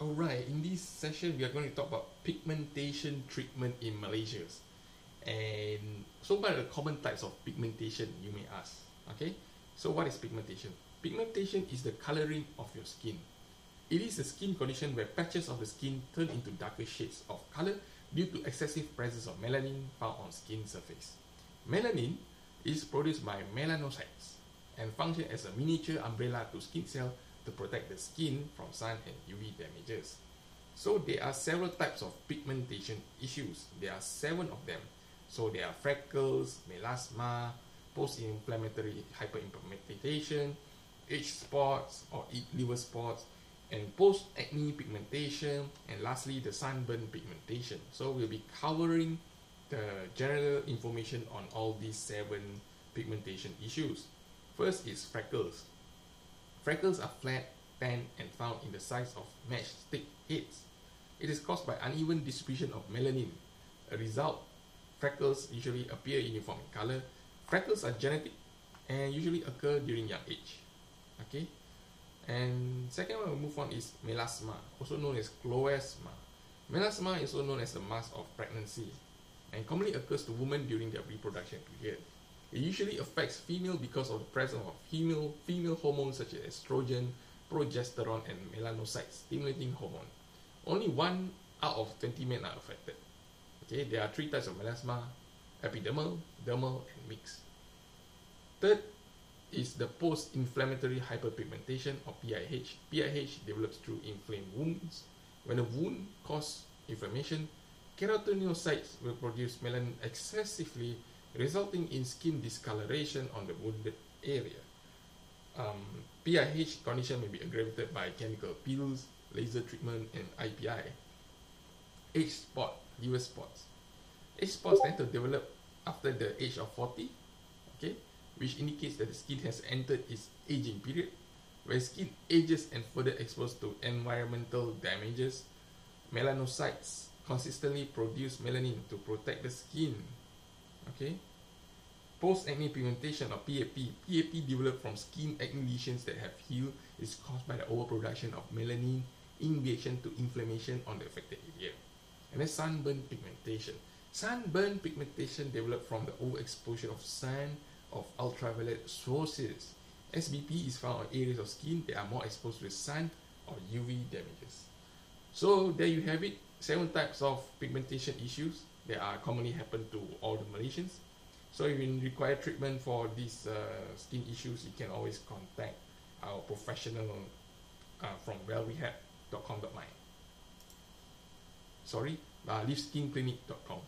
Oh, Alright, in this session we are going to talk about pigmentation treatment in Malaysia. And so what are the common types of pigmentation you may ask? Okay, so what is pigmentation? Pigmentation is the coloring of your skin. It is a skin condition where patches of the skin turn into darker shades of color due to excessive presence of melanin found on skin surface. Melanin is produced by melanocytes and function as a miniature umbrella to skin cell to protect the skin from sun and UV damages. So there are several types of pigmentation issues. There are seven of them. So there are freckles, melasma, post-inflammatory hyperpigmentation, age spots or liver spots, and post-acne pigmentation, and lastly the sunburn pigmentation. So we'll be covering the general information on all these seven pigmentation issues. First is freckles. Freckles are flat, tan, and found in the size of matchstick heads. It is caused by uneven distribution of melanin. A result, freckles usually appear uniform in color. Freckles are genetic and usually occur during young age. Okay, and second one we move on is melasma, also known as chloasma. Melasma is also known as the mask of pregnancy and commonly occurs to women during their reproduction period. It usually affects female because of the presence of female, female hormones such as estrogen, progesterone, and melanocyte stimulating hormone. Only one out of 20 men are affected. Okay, there are three types of melasma epidermal, dermal, and mixed. Third is the post inflammatory hyperpigmentation or PIH. PIH develops through inflamed wounds. When a wound causes inflammation, keratinocytes will produce melanin excessively resulting in skin discoloration on the wounded area. Um, PIH condition may be aggravated by chemical peels, laser treatment, and IPL. Age spot, liver spots. Age spots tend to develop after the age of 40, okay, which indicates that the skin has entered its aging period. When skin ages and further exposed to environmental damages, melanocytes consistently produce melanin to protect the skin. Okay, Post-acne pigmentation or PAP. PAP developed from skin acne lesions that have healed is caused by the overproduction of melanin in reaction to inflammation on the affected area. And then sunburn pigmentation. Sunburn pigmentation developed from the overexposure of sun of ultraviolet sources. SBP is found on areas of skin that are more exposed to the sun or UV damages. So there you have it, seven types of pigmentation issues that are commonly happen to all the Malaysians. So if you require treatment for these uh, skin issues, you can always contact our professional uh, from wellrehab.com.my. Sorry, uh, liveskinclinic.com.